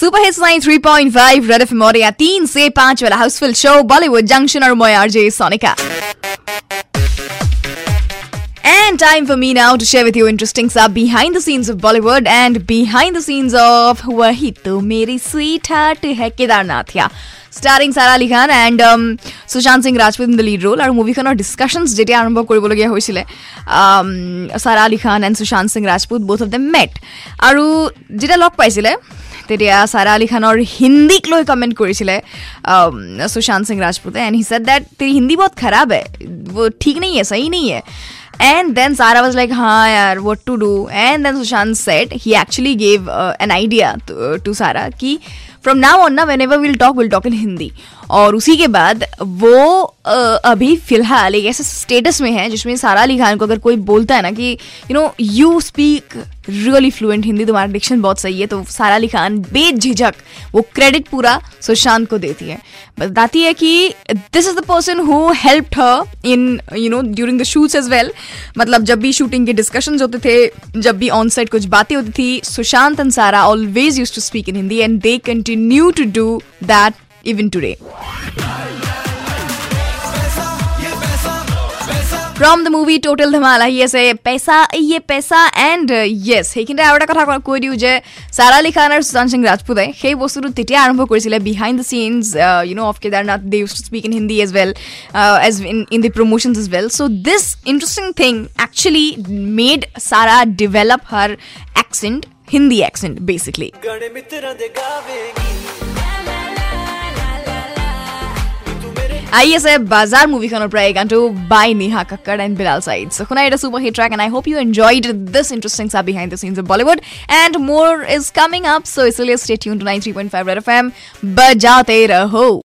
Super hits 93.5 red FM और या तीन से पांच वाला हाउसफुल शो बॉलीवुड जंक्शन और मैं RJ Sonika And time for me now to share with you interesting stuff behind the scenes of Bollywood and behind the scenes of वही तो मेरी sweetheart है केदारनाथ या starring Sara Ali Khan and um, Sushant Singh Rajput in the lead role আৰু মুভিখনৰ discussions যেতিয়া আৰম্ভ কৰিবলগীয়া হৈছিলে Sara Ali Khan and Sushant Singh Rajput both of them met আৰু যেতিয়া লগ পাইছিলে तिर सारा अली তেতিয়া সারা আলী খানের হিন্দিক লো কমেন্ট করেছিল সুশান্ত সিং রাজপুতে এন্ড हिंदी बहुत खराब है वो ठीक नहीं है सही नहीं है and then Sara was like हाँ यार what to do and then Sushant said he actually gave an idea to Sara कि फ्रॉम नाउ ऑन ना whenever we'll talk will talk in Hindi और उसी के बाद वो अभी फ़िलहाल एक ऐसे स्टेटस में है, जिसमें सारा अली खान को अगर कोई बोलता है ना कि you know you speak really fluent Hindi तुम्हारा डिक्शन बहुत सही है तो सारा अली खान बेझिझक वो क्रेडिट पूरा सुशांत को देती है। बताती है कि this is the person who help her in you know during the shoots as well मतलब जब भी शूटिंग के डिस्कशन होते थे, जब भी ऑन साइड कुछ बातें होती थी, Sushant and Sara always use to speak in Hindi and they continue to do that even today. from the movie Total Dhamala. He has a Pesa, Ye Pesa, and uh, yes, সেইখিনিতে আৰু এটা কথা কৈ দিওঁ যে ছাৰা আলি খান আৰু সুশান্ত সিং ৰাজপুতে সেই বস্তুটো তেতিয়া আৰম্ভ কৰিছিলে behind the scenes you know' of Kedarnath they use to speak in Hindi as well as in in the promotions as well so' this interesting thing actually made Sara develop her accent Hindi accent basically आइए से बाज़ार movie Khan प्राय गांटो by Neha Kakkar and Bilal Saeed so खुना it a super hit track and I hope you enjoyed this interesting सा behind the scenes of Bollywood and more is coming up so इसलिए stay tune to 93.5 red FM बजाते रहो।